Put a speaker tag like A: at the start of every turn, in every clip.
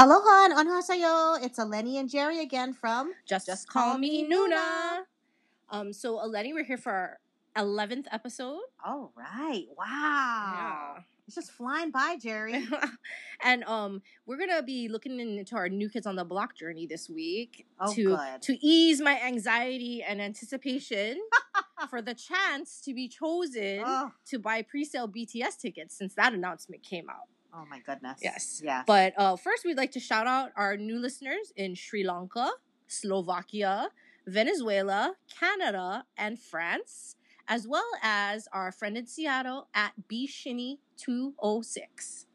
A: Aloha and anhasayo. It's Eleni and Jerry again from
B: Just,
A: Just
B: call,
A: Call
B: me Nuna.
A: Nuna.
B: Um, so Eleni, we're here for our eleventh episode.
A: All right. Wow. It's just flying by, Jerry.
B: and um, we're gonna be looking into our new kids on the block journey this week
A: Oh,
B: to
A: good.
B: to ease my anxiety and anticipation for the chance to be chosen
A: Oh,
B: to buy pre-sale BTS tickets since that announcement came out.
A: Oh my goodness.
B: Yes.
A: Yeah.
B: But uh, first, we'd like to shout out our new listeners in Sri Lanka, Slovakia, Venezuela, Canada, and France, as well as our friend in Seattle at bshinny206.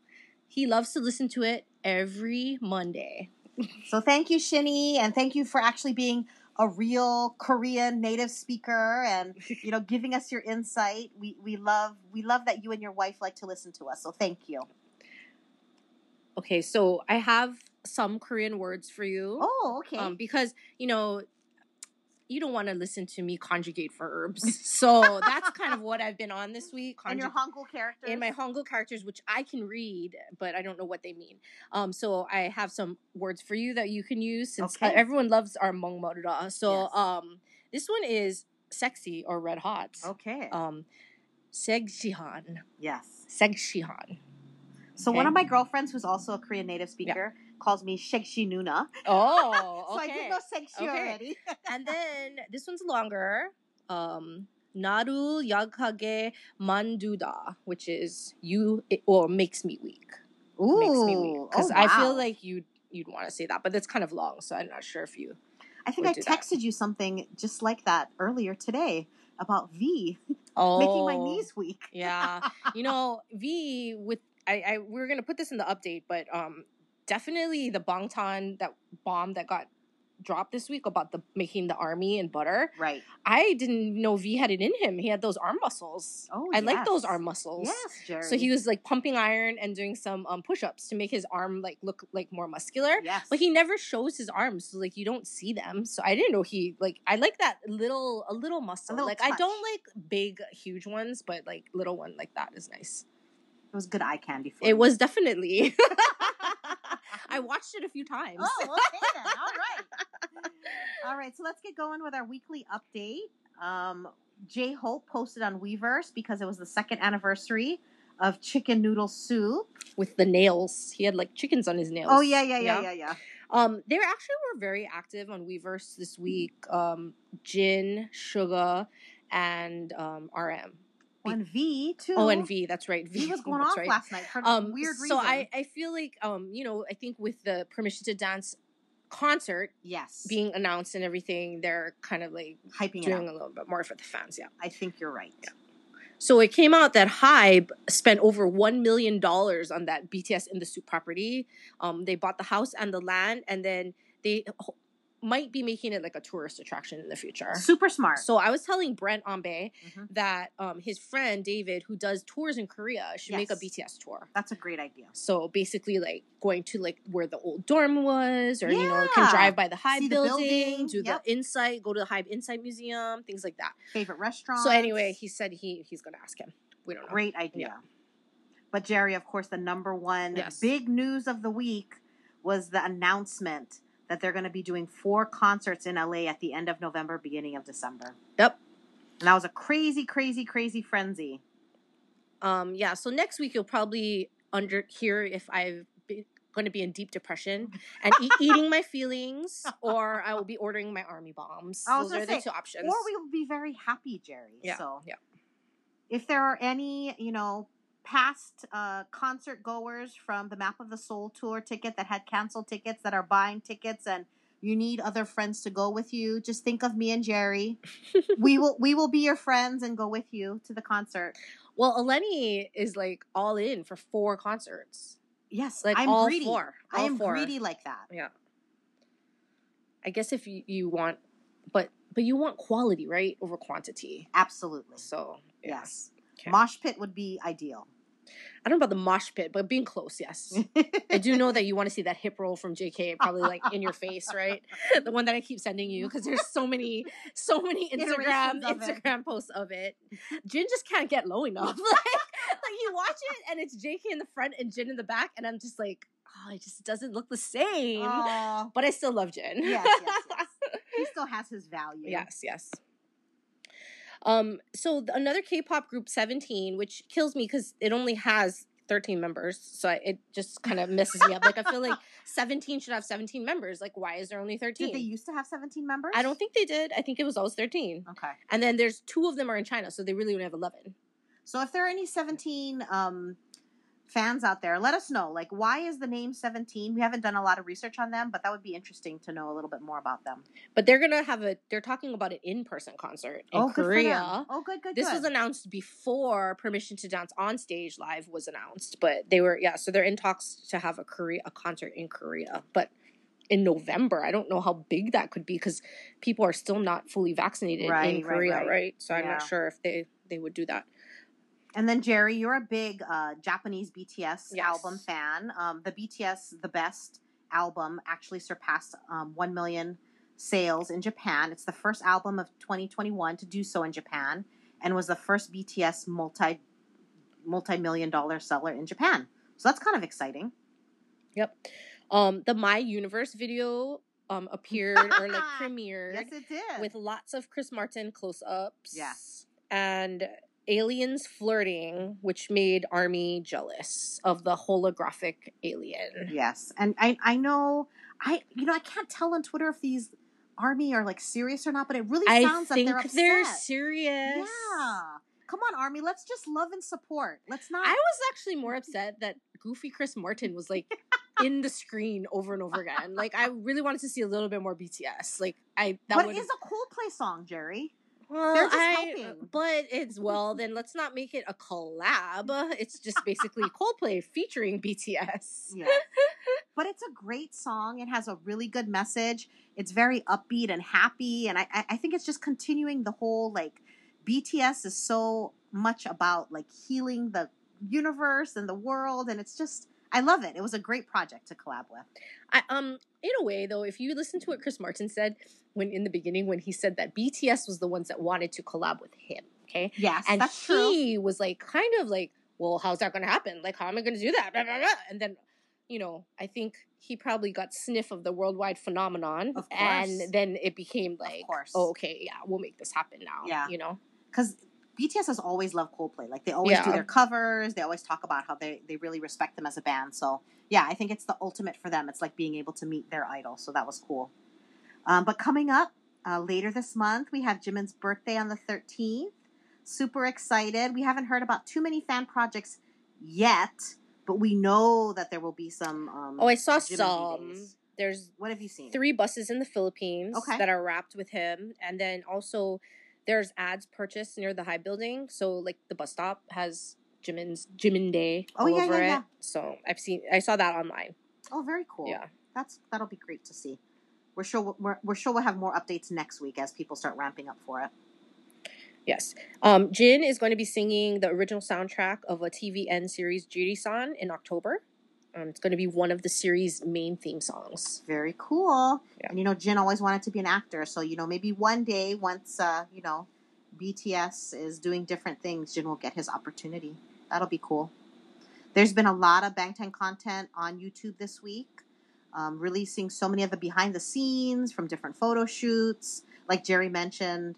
B: He loves to listen to it every Monday.
A: So thank you, Shinny, and thank you for actually being a real Korean native speaker and you know giving us your insight. We we love we love that you and your wife like to listen to us. So thank you.
B: Okay, so I have some Korean words for you.
A: Oh, okay.
B: Um, because you know, you don't want to listen to me conjugate verbs, so that's kind of what I've been on this week.
A: and your
B: conjug-
A: Hangul characters.
B: in my Hangul characters, which I can read, but I don't know what they mean. Um, so I have some words for you that you can use since
A: Okay.
B: everyone loves our Mongmorda. So
A: Yes.
B: um, this one is sexy or red hot.
A: Okay.
B: Um, segshihan,
A: yes.
B: segshihan.
A: So one of my girlfriends, who's also a Korean native speaker, calls me Shekshi Nuna.
B: Oh,
A: So I did
B: okay.
A: know Shekshi
B: Okay.
A: already.
B: and then this one's longer. Um, naru yagkage manduda, which is you it, or makes me weak.
A: Ooh,
B: makes me weak because
A: oh,
B: I feel like you'd you'd want to say that, but that's kind of long, so I'm not sure if you.
A: I think I
B: do that.
A: texted you something just like that earlier today about V
B: Oh,
A: making my knees weak.
B: Yeah, you know, V with I, I we're gonna put this in the update, but um, definitely the Bangtan that bomb that got dropped this week about the making the army and butter.
A: Right.
B: I didn't know V had it in him. He had those arm muscles.
A: Oh,
B: I like those arm muscles.
A: Yes, Jerry.
B: So he was like pumping iron and doing some um, push-ups to make his arm like look like more muscular.
A: Yes.
B: But he never shows his arms, so like you don't see them. So I didn't know he like I like that little a little muscle.
A: little
B: like I don't like big huge ones, but like little one like that is nice.
A: It was good eye candy for
B: It
A: you.
B: was definitely. I watched it a few times.
A: Oh, okay then. All right. All right. So let's get going with our weekly update. Um, J Hope posted on Weverse because it was the second anniversary of Chicken Noodle Soup.
B: With the nails, he had like chickens on his nails.
A: Oh yeah, yeah, yeah, yeah, yeah.
B: Um, they actually were very active on Weverse this week. Um, Jin, Suga, and um, RM.
A: One V too.
B: Oh, and V. That's right.
A: V was going off
B: right.
A: last night for
B: Um,
A: weird
B: so. I, I feel like um, you know, I think with the Permission to Dance concert
A: yes,
B: being announced and everything, they're kind of like
A: hyping it
B: doing
A: up.
B: a little bit more for the fans. Yeah.
A: I think you're right.
B: So it came out that Hybe spent over one million dollars on that BTS in the Soop property. Um, they bought the house and the land, and then they might be making it like a tourist attraction in the future.
A: Super smart.
B: So I was telling Brent Ambe
A: Mhm.
B: that um, his friend David, who does tours in Korea, should make a BTS tour.
A: That's a great idea.
B: So basically, like going to like where the old dorm was, or you know, can drive by the
A: the
B: building,
A: building,
B: do
A: yep.
B: the Insight, go to the Hybe Insight Museum, things like that.
A: Favorite restaurant.
B: So anyway, he said he he's gonna ask him. We don't know.
A: great idea. But Jerry, of course, the number one
B: Yes.
A: big news of the week was the announcement that they're going to be doing four concerts in LA at the end of November, beginning of December.
B: Yep.
A: And that was a crazy, crazy, crazy frenzy.
B: Um, yeah. So next week you'll probably under hear if I've been going to be in deep depression and e- eating my feelings, or I will be ordering my army bombs. Those are
A: gonna
B: the two options.
A: Or we will be very happy, Jerry.
B: Yeah,
A: So
B: yeah.
A: if there are any, you know, past uh, concert goers from the Map of the Soul tour ticket that had canceled tickets that are buying tickets and you need other friends to go with you, just think of me and Jerry. we will we will be your friends and go with you to the concert.
B: well, Eleni is like all in for four concerts.
A: Yes,
B: Like
A: I'm
B: all
A: greedy.
B: four.
A: I
B: All
A: am
B: four.
A: greedy like that.
B: Yeah. I guess if you, you want, but but you want quality, right, over quantity.
A: Absolutely.
B: So yeah.
A: Yes.
B: Okay.
A: Mosh pit would be ideal.
B: I don't know about the mosh pit, but being close, yes. I do know that you want to see that hip roll from JK, probably like in your face, right? The one that I keep sending you because there's so many, so many Instagram
A: of it.
B: Instagram posts of it. Jin just can't get low enough. like, like you watch it and it's JK in the front and Jin in the back, and I'm just like, oh, it just doesn't look the same.
A: Oh,
B: But I still love Jin.
A: yes, yes, yes. He still has his value.
B: yes, yes. Um, so th- another K-pop group, Seventeen, which kills me because it only has thirteen members, so I, it just kind of messes me up. Like I feel like Seventeen should have seventeen members. Like why is there only thirteen?
A: Did they used to have 17 members?
B: I don't think they did. I think it was always thirteen.
A: Okay.
B: And then there's two of them are in China, so they really only have eleven.
A: So if there are any 17 um, fans out there, let us know. Like, why is the name 17? We haven't done a lot of research on them, but that would be interesting to know a little bit more about them.
B: But they're gonna have a. They're talking about an in-person concert in
A: oh,
B: Korea.
A: Oh, good, good,
B: This
A: good.
B: was announced before Permission to Dance on Stage Live was announced, but they were yeah. So they're in talks to have a Korea a concert in Korea, but in November. I don't know how big that could be because people are still not fully vaccinated
A: Right,
B: in Korea,
A: right.
B: right? So I'm not sure if they they would do that.
A: And then Jerry, you're a big uh, Japanese BTS
B: Yes.
A: album fan. Um, the BTS The Best album actually surpassed um, 1 million sales in Japan. It's the first album of 2021 to do so in Japan and was the first BTS multi multi million dollar seller in Japan. So that's kind of exciting.
B: Yep. Um, the My Universe video um appeared or like premiered
A: Yes, it did.
B: with lots of Chris Martin close ups.
A: Yes.
B: And aliens flirting, which made Army jealous of the holographic alien.
A: yes, and I I know I you know I can't tell on Twitter if these army are like serious or not, but it really
B: I
A: sounds
B: think
A: like they're upset.
B: they're, serious.
A: Yeah. Come on, Army. Let's just love and support. Let's not.
B: I was actually more upset that Goofy Chris Martin was like in the screen over and over again. Like I really wanted to see a little bit more BTS. Like I that
A: but
B: would
A: it's a Coldplay song, Jerry.
B: Well, I,
A: helping.
B: but it's well then let's not make it a collab. It's just basically Coldplay featuring BTS.
A: Yeah. but it's a great song. It has a really good message. It's very upbeat and happy. And I, I I think it's just continuing the whole like BTS is so much about like healing the universe and the world. And it's just, I love it. It was a great project to collab with.
B: I, um, in a way, though, if you listen to what Chris Martin said when in the beginning, when he said that BTS was the ones that wanted to collab with him, okay,
A: Yes,
B: and
A: that's true.
B: he was like, kind of like, well, how's that going to happen? Like, how am I going to do that? Blah, blah, blah. And then, you know, I think he probably got sniff of the worldwide phenomenon,
A: Of course.
B: and then it became like,
A: course.
B: oh, okay, yeah, we'll make this happen now.
A: Yeah.
B: you know,
A: because BTS has always loved Coldplay. Like they always do their covers. They always talk about how they, they really respect them as a band. So yeah, I think it's the ultimate for them. It's like being able to meet their idol. So that was cool. Um, but coming up uh, later this month, we have Jimin's birthday on the 13th. Super excited. We haven't heard about too many fan projects yet, but we know that there will be some. Um,
B: oh, I saw
A: Jimin
B: some. There's
A: What have you seen?
B: three buses in the Philippines
A: Okay.
B: that are wrapped with him, and then also there's ads purchased near the Hybe building. So like the bus stop has Jimin's Jimin Day
A: Oh,
B: all
A: yeah,
B: over
A: yeah,
B: it.
A: yeah.
B: So I've seen I saw that online.
A: Oh, very cool.
B: Yeah.
A: that's that'll be great to see. We're sure we're, we're sure we'll have more updates next week as people start ramping up for it.
B: Yes. Um, Jin is going to be singing the original soundtrack of a TVN series, Jiri-san, in October. Um, it's going to be one of the series' main theme songs.
A: Very cool.
B: Yeah.
A: And you know, Jin always wanted to be an actor, so you know, maybe one day once uh, you know, BTS is doing different things, Jin will get his opportunity. That'll be cool. There's been a lot of Bangtan content on YouTube this week, um, releasing so many of the behind the scenes from different photo shoots, like Jerry mentioned.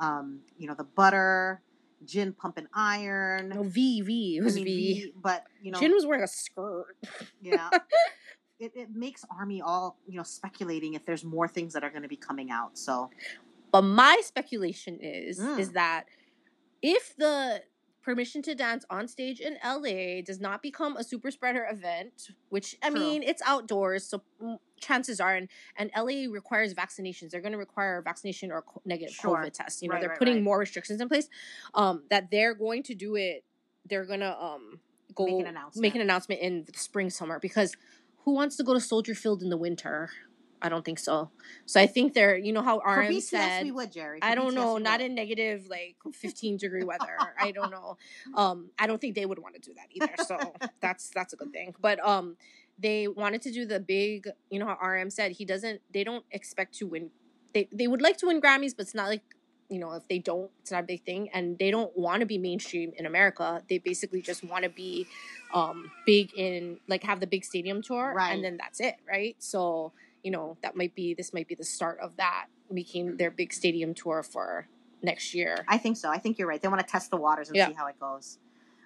A: Um, you know, the butter, Jin pumping iron.
B: No, V, V. It
A: I mean,
B: V.
A: V, but you know,
B: Jin was wearing a skirt.
A: yeah. It, it makes Army all, you know, speculating if there's more things that are going to be coming out. So,
B: But my speculation is
A: Mm.
B: is that if the permission to dance on stage in LA does not become a super spreader event, which I
A: True.
B: mean it's outdoors, so mm, chances are, and, and LA requires vaccinations. They're going to require a vaccination or a negative
A: Sure.
B: COVID test. You know,
A: Right,
B: they're
A: right,
B: putting
A: right.
B: more restrictions in place. Um, that they're going to do it. They're gonna um go
A: Make an announcement.
B: make an announcement in the spring summer because who wants to go to Soldier Field in the winter? I don't think so. So I think they're, you know how RM
A: BTS,
B: said,
A: we would, Jerry. For
B: I don't
A: BTS,
B: know, not in negative like 15 degree weather. I don't know. Um I don't think they would want to do that either. So that's that's a good thing. But um they wanted to do the big, you know how RM said he doesn't they don't expect to win they they would like to win Grammys, but it's not like you know, if they don't, it's not a big thing, and they don't want to be mainstream in America. They basically just want to be um, big in like have the big stadium tour,
A: Right.
B: and then that's it, right? So you know that might be this might be the start of that making their big stadium tour for next year.
A: I think so. I think you're right. They want to test the waters and
B: Yeah.
A: see how it goes.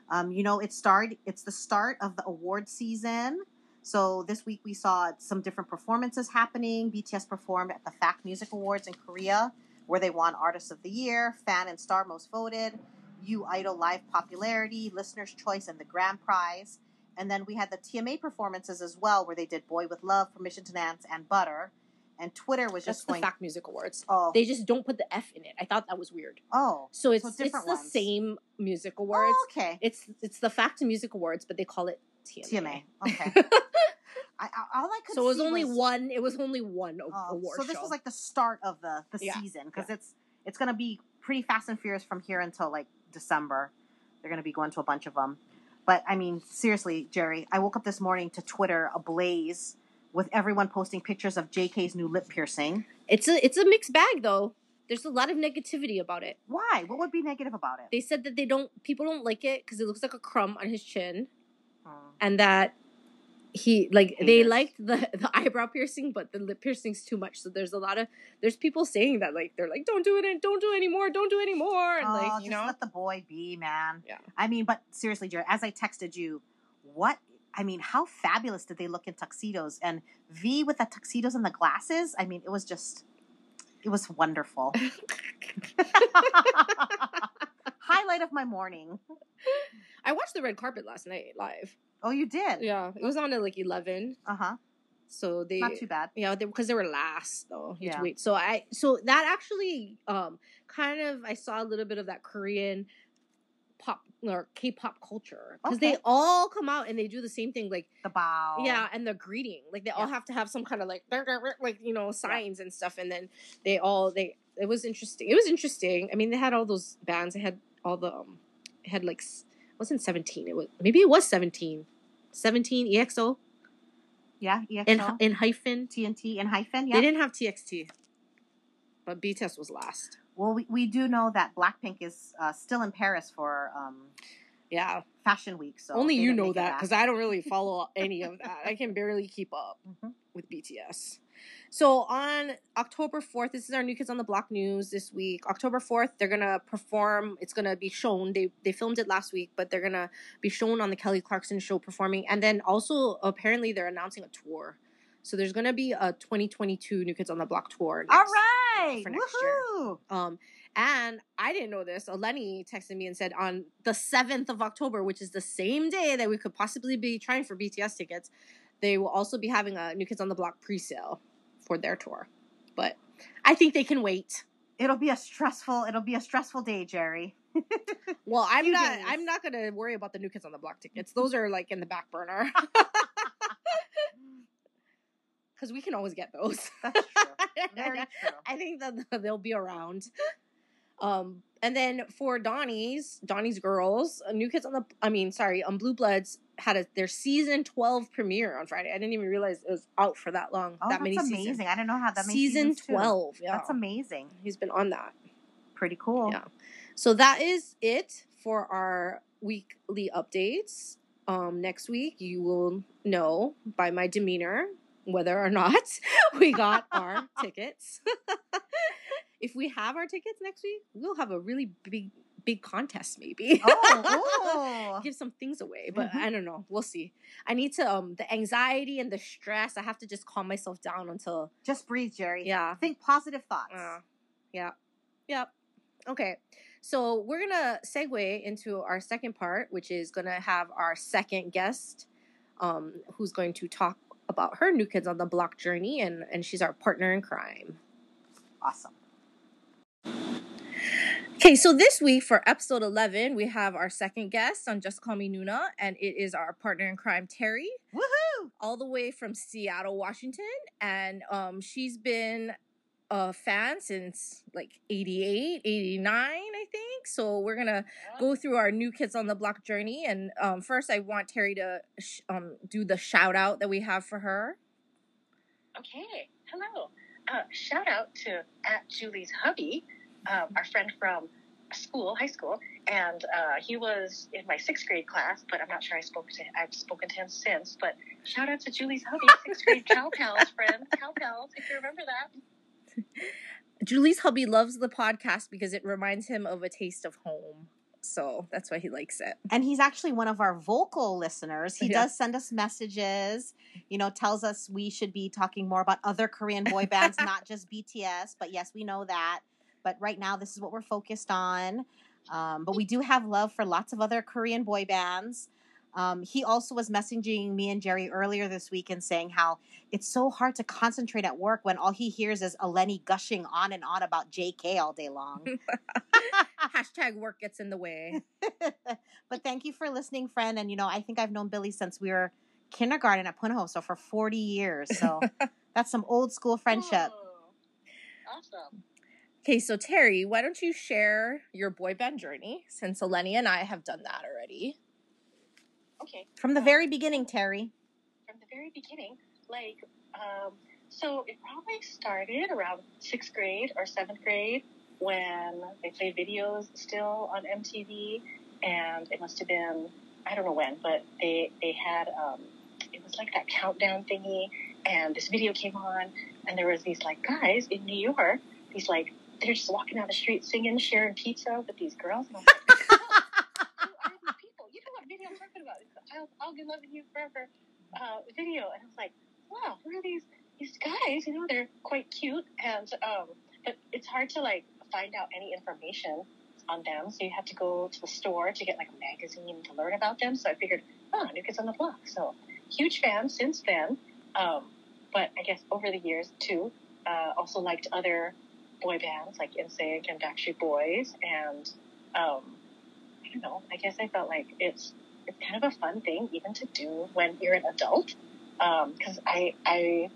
A: Um, you know, it started. It's the start of the award season. So this week we saw some different performances happening. BTS performed at the FAC Music Awards in Korea, where they won Artist of the Year, Fan and Star Most Voted, U Idol Live Popularity, Listener's Choice, and the Grand Prize. And then we had the TMA performances as well, where they did Boy with Love, Permission to Dance, and Butter. And Twitter was
B: That's
A: just
B: the
A: going,
B: FAC Music Awards.
A: oh,
B: They just don't put the F in it. I thought that was weird.
A: oh,
B: So it's
A: So
B: it's the
A: ones.
B: same music awards.
A: oh, okay.
B: It's it's the Fact Music Awards, but they call it TMA.
A: TMA. Okay. I, all I could
B: so it was only one. It was only one
A: oh,
B: award
A: so this
B: show.
A: was like the start of the the
B: Yeah,
A: season because it's it's gonna be pretty fast and furious from here until like December. They're gonna be going to a bunch of them. But I mean, seriously, Jerry, I woke up this morning to Twitter ablaze with everyone posting pictures of JK's new lip piercing.
B: it's a it's a mixed bag though. There's a lot of negativity about it.
A: Why? What would be negative about it?
B: They said that they don't people don't like it because it looks like a crumb on his chin,
A: Hmm.
B: and that he like they liked the the eyebrow piercing, but the lip piercing's too much. So there's a lot of there's people saying that like they're like don't do it, and don't do it anymore, don't do it anymore, and
A: oh,
B: like
A: just
B: know
A: let the boy be, man.
B: Yeah.
A: I mean, but seriously, Jerry, as I texted you, what? I mean, how fabulous did they look in tuxedos? And V with the tuxedos and the glasses. I mean, it was just, it was wonderful. Highlight of my morning.
B: I watched the red carpet last night live.
A: Oh, you did?
B: Yeah, it was on at like eleven.
A: Uh huh.
B: So they
A: Not too bad.
B: Yeah, because they, were last though.
A: Yeah.
B: wait. So I so that actually um kind of I saw a little bit of that Korean pop or K-pop culture because they all come out and they do the same thing like
A: The bow.
B: yeah and the greeting like they all have to have some kind of like like you know signs and stuff and then they all they it was interesting it was interesting I mean they had all those bands they had all the um had like it wasn't 17 it was maybe it was 17 17 EXO
A: Yeah. EXO.
B: in Enhypen
A: TNT and hyphen. Yeah.
B: they didn't have TXT, but BTS was last.
A: well, we, we do know that Blackpink is uh, still in Paris for um,
B: Yeah,
A: Fashion Week. So
B: only you know that because I don't really follow any of that. I can barely keep up
A: Mhm.
B: with BTS. So on October 4th, this is our New Kids on the Block news this week. October 4th, they're gonna perform. It's gonna be shown. They they filmed it last week, but they're gonna be shown on the Kelly Clarkson show performing. And then also apparently they're announcing a tour. So there's gonna be a 2022 New Kids on the Block tour.
A: All
B: next-
A: right.
B: for next year.
A: Woohoo.
B: Um, and I didn't know this. Lenny texted me and said on the 7th of October, which is the same day that we could possibly be trying for BTS tickets, they will also be having a New Kids on the Block pre sale for their tour. But I think they can wait.
A: It'll be a stressful. It'll be a stressful day, Jerry.
B: Well, I'm
A: Few
B: not.
A: days.
B: I'm not gonna worry about the New Kids on the Block tickets. Those are like in the back burner because we can always get those.
A: That's true. Very true.
B: I think that they'll be around. Um, and then for Donnie's, Donnie's girls, uh, New Kids on the, I mean, sorry, um, Blue Bloods had a, their season twelve premiere on Friday. I didn't even realize it was out for that long,
A: Oh,
B: that
A: that's
B: many
A: amazing.
B: seasons.
A: I didn't know how that many
B: Season
A: seasons, too.
B: twelve, yeah,
A: That's amazing.
B: he's been on that.
A: Pretty cool.
B: Yeah. So that is it for our weekly updates. Um, next week you will know by my demeanor whether or not we got our tickets. if we have our tickets next week, we'll have a really big big contest maybe.
A: Oh,
B: Give some things away, but
A: Mhm.
B: I don't know. We'll see. I need to um the anxiety and the stress. I have to just calm myself down until
A: just breathe, Jerry.
B: yeah
A: Think positive thoughts.
B: uh, yeah. Yep. Okay. So we're gonna segue into our second part, which is gonna have our second guest, um, who's going to talk about her new kids on the block journey, and and she's our partner in crime.
A: Awesome.
B: Okay, so this week for episode eleven, we have our second guest on Just Call Me Nuna, and it is our partner in crime, Terry.
A: Woohoo!
B: all the way from Seattle, Washington, and um, she's been a fan since like 88, 89, I think. So we're gonna go through our new kids on the block journey, and um, first I want Terry to sh- um, do the shout out that we have for her.
C: Okay. Hello. Uh, shout out to at Julie's hubby um, our friend from school, high school, and uh, he was in my sixth grade class. But I'm not sure I spoke to him. I've spoken to him since. But shout out to Julie's hubby, sixth grade cow pals friend, cow pals, if you remember that.
B: Julie's hubby loves the podcast because it reminds him of a taste of home. So that's why he likes it.
A: And he's actually one of our vocal listeners. He
B: Yeah.
A: does send us messages, you know, tells us we should be talking more about other Korean boy bands, not just BTS. But yes, we know that. But right now, this is what we're focused on. Um, but we do have love for lots of other Korean boy bands. Um, he also was messaging me and Jerry earlier this week and saying how it's so hard to concentrate at work when all he hears is Eleni gushing on and on about JK all day long.
B: Hashtag work gets in the way.
A: but thank you for listening, friend. And you know, I think I've known Billy since we were kindergarten at Punahou, so for 40 years. So that's some old school friendship.
C: Oh, awesome.
B: Okay, so Terry, why don't you share your boy band journey since Eleni and I have done that already?
C: Okay.
A: From the very beginning, Terry.
C: from the very beginning, like, um, so it probably started around sixth grade or seventh grade when they played videos still on MTV, and it must have been I don't know when, but they they had um, it was like that countdown thingy, and this video came on, and there was these like guys in New York, these like they're just walking down the street singing, sharing pizza with these girls, and I'm like. Who are these people? You know what video I'm talking about? It's the I'll, I'll be loving you forever uh, video, and I was like, wow, who are these these guys? You know, they're quite cute, and um, but it's hard to like find out any information on them. So you have to go to the store to get like a magazine to learn about them. So I figured, oh, New Kids on the Block. So huge fan since then. Um, but I guess over the years too, uh, also liked other boy bands like NSYNC and Backstreet Boys, and um, I don't know. I guess I felt like it's it's kind of a fun thing even to do when you're an adult. Because I I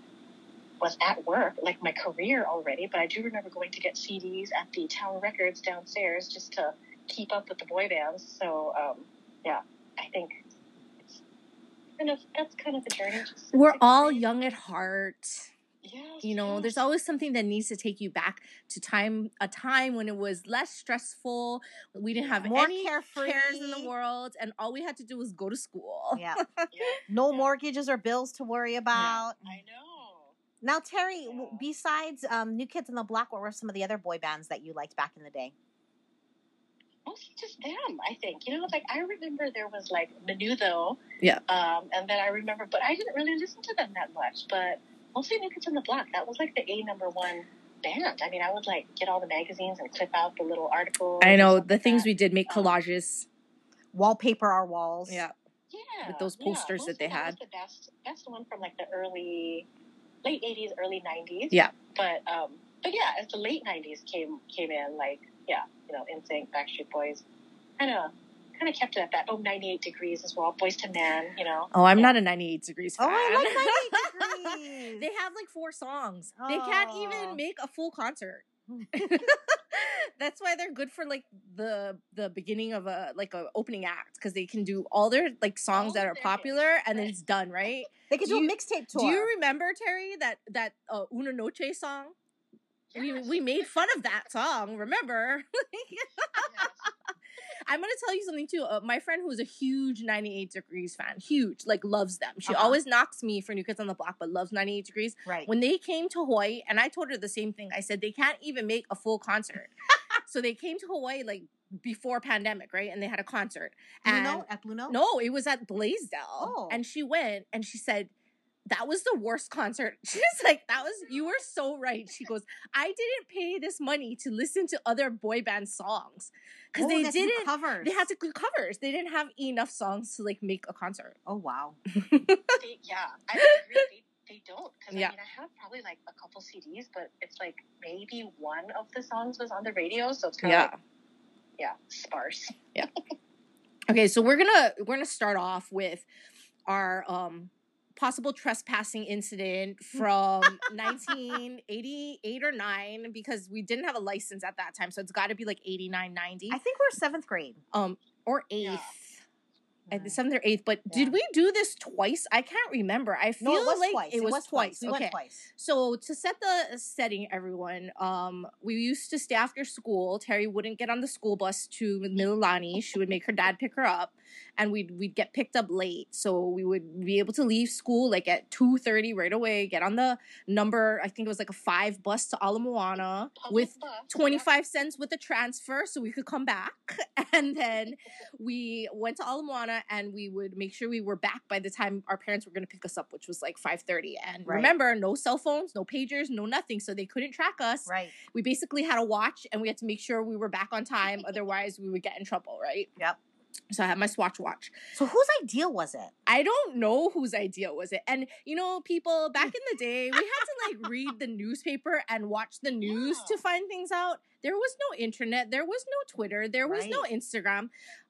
C: was at work, like my career already, but I do remember going to get CDs at the Tower Records downstairs just to keep up with the boy bands. So um, yeah, I think kind of that's kind of the journey. Just
B: We're all young at heart.
C: Yes,
B: You know,
C: yes.
B: there's always something that needs to take you back to time a time when it was less stressful. We didn't have
A: More
B: any
A: carefree.
B: cares in the world, and all we had to do was go to school.
A: Yeah.
C: Yeah,
A: No
C: Yeah.
A: mortgages or bills to worry about.
C: I know.
A: Now, Terry,
C: Yeah.
A: besides um, New Kids on the Block, what were some of the other boy bands that you liked back in the day?
C: mostly just them, I think. You know, like I remember there was like Menudo.
B: Yeah.
C: Um, and then I remember, but I didn't really listen to them that much. But mostly New Kids on the Block. That was like the A number one band. I mean, I would like get all the magazines and clip out the little articles.
B: I know the things
C: that.
B: we did make
C: Um,
B: collages.
A: Wallpaper our walls.
B: Yeah.
C: Yeah.
B: with those
C: yeah,
B: posters that
C: mostly
B: they had.
C: Was the best, best one from like the early, late '80s, early '90s.
B: Yeah.
C: But um, but yeah, as the late '90s came came in, like yeah, you know, NSYNC, Backstreet Boys, kind of kind of kept it at that. Oh, 98 degrees as well. Boyz II Men, you know.
B: Oh, I'm
C: Yeah.
B: not a 98 degrees fan. Oh.
A: I like 98 degrees.
B: they have like four songs. They can't
A: Oh.
B: even make a full concert. That's why they're good for like the the beginning of a like a opening act because they can do all their like songs
C: All
B: that are
C: their
B: popular and then it's done, right?
A: they could
B: Do
A: do,
B: you-
A: a mixtape tour.
B: Do you remember Terry that that uh, Una Noche song? We
C: Yes.
B: we made fun of that song. Remember?
C: Yes.
B: I'm gonna tell you something too. Uh, my friend who's a huge 98 Degrees fan, huge, like loves them. She
A: Uh-huh.
B: always knocks me for New Kids on the Block, but loves 98 Degrees.
A: right.
B: When they came to Hawaii, and I told her the same thing. I said they can't even make a full concert. so they came to Hawaii like before pandemic, right? And they had a concert. And
A: at Blue Note?
B: no, it was at Blaisdell.
A: Oh.
B: And she went and she said, that was the worst concert. She's like, that was, you were so right. She goes, I didn't pay this money to listen to other boy band songs. Because
A: Oh,
B: they didn't,
A: covers.
B: they had to do covers. They didn't have enough songs to like make a concert.
A: Oh wow.
C: They, yeah, I agree. They, they don't. Because
B: Yeah.
C: I mean, I have probably like a couple CDs, but it's like maybe one of the songs was on the radio, so it's kind of
B: Yeah.
C: like, yeah, sparse. Yeah.
B: okay, so we're gonna we're gonna start off with our um possible trespassing incident from 1988 or 9 because we didn't have a license at that time so it's got to be like 89 90
A: I think we're seventh grade.
B: um or 8th
C: Yeah.
B: at the seventh or eighth. But
A: Yeah.
B: did we do this twice? I can't remember. I feel
A: No, it was
B: like
A: twice.
B: it was twice.
A: We
B: okay.
A: twice.
B: So to set the setting, everyone, um, we used to stay after school. Terry wouldn't get on the school bus to Mililani. she would make her dad pick her up, and we'd we'd get picked up late. So we would be able to leave school like at two thirty right away. Get on the number. I think it was like a five bus to Ala Moana with twenty five cents with the transfer, so we could come back. And then we went to Ala Moana, and we would make sure we were back by the time our parents were going to pick us up, which was like five thirty. And
A: Right.
B: remember, no cell phones, no pagers, no nothing, so they couldn't track us.
A: Right.
B: We basically had a watch, and we had to make sure we were back on time, otherwise we would get in trouble, right?
A: Yep.
B: So I had my Swatch watch.
A: So whose idea was it?
B: I don't know whose idea was it. And you know, people back in the day, we had to like read the newspaper and watch the news to find things out. There was no internet, there was no Twitter, there was no Instagram.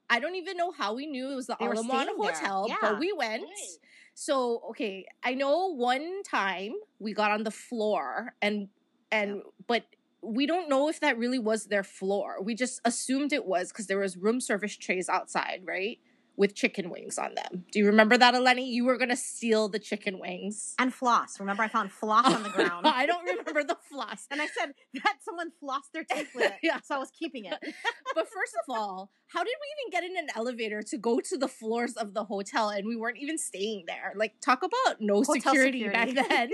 B: I don't even know how we knew it was the
A: They were
B: Ala Moana
A: staying there.
B: Hotel,
A: Yeah.
B: but we went.
C: Right.
B: So okay, I know one time we got on the floor and and but we don't know if that really was their floor. We just assumed it was because there was room service trays outside, right? With chicken wings on them. Do you remember that, Eleni? You were gonna steal the chicken wings.
A: And floss. Remember, I found floss on the ground.
B: I don't remember the floss.
A: And I said that someone flossed their teeth with it.
B: Yeah.
A: So I was keeping it.
B: But first of all, how did we even get in an elevator to go to the floors of the hotel and we weren't even staying there? Like, talk about no security,
A: security.
B: back then.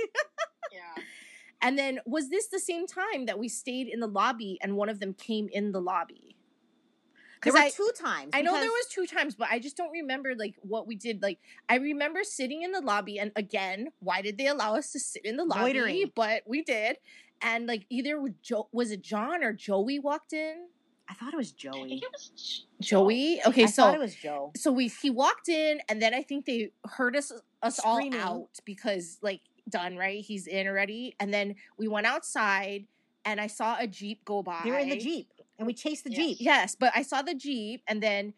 C: Yeah.
B: And then was this the same time that we stayed in the lobby and one of them came in the lobby?
A: There
B: Because
A: were
B: I,
A: two times.
B: I know there was two times, but I just don't remember like what we did. Like I remember sitting in the lobby, and again, why did they allow us to sit in the lobby?
A: Loitering.
B: But we did, and like either was Jo- was it John or Joey walked in?
A: I thought it was
C: I think
A: Joey.
C: it was
B: Joey. Okay,
A: I
B: so
A: thought it was Joe.
B: so we he walked in and then I think they heard us us
A: Screaming.
B: all out because like done right he's in already and then we went outside and I saw a jeep go by.
A: They were in the jeep, and we chased the
C: Yes.
A: jeep.
B: Yes, but I saw the jeep and then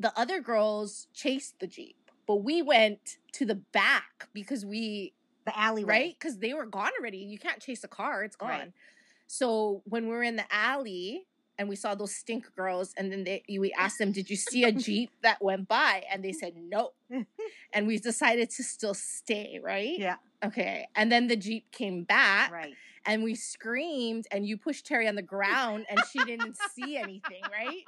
B: the other girls chased the jeep, but we went to the back because we
A: The alleyway.
B: right because they were gone already. You can't chase a car; it's gone.
A: Right.
B: So when we were in the alley and we saw those stink girls, and then they, we asked them, "Did you see a jeep that went by?" And they said no, and we decided to still stay. Right?
A: Yeah.
B: Okay. And then the jeep came back,
A: Right.
B: and we screamed, and you pushed Terry on the ground, and she didn't see anything. Right?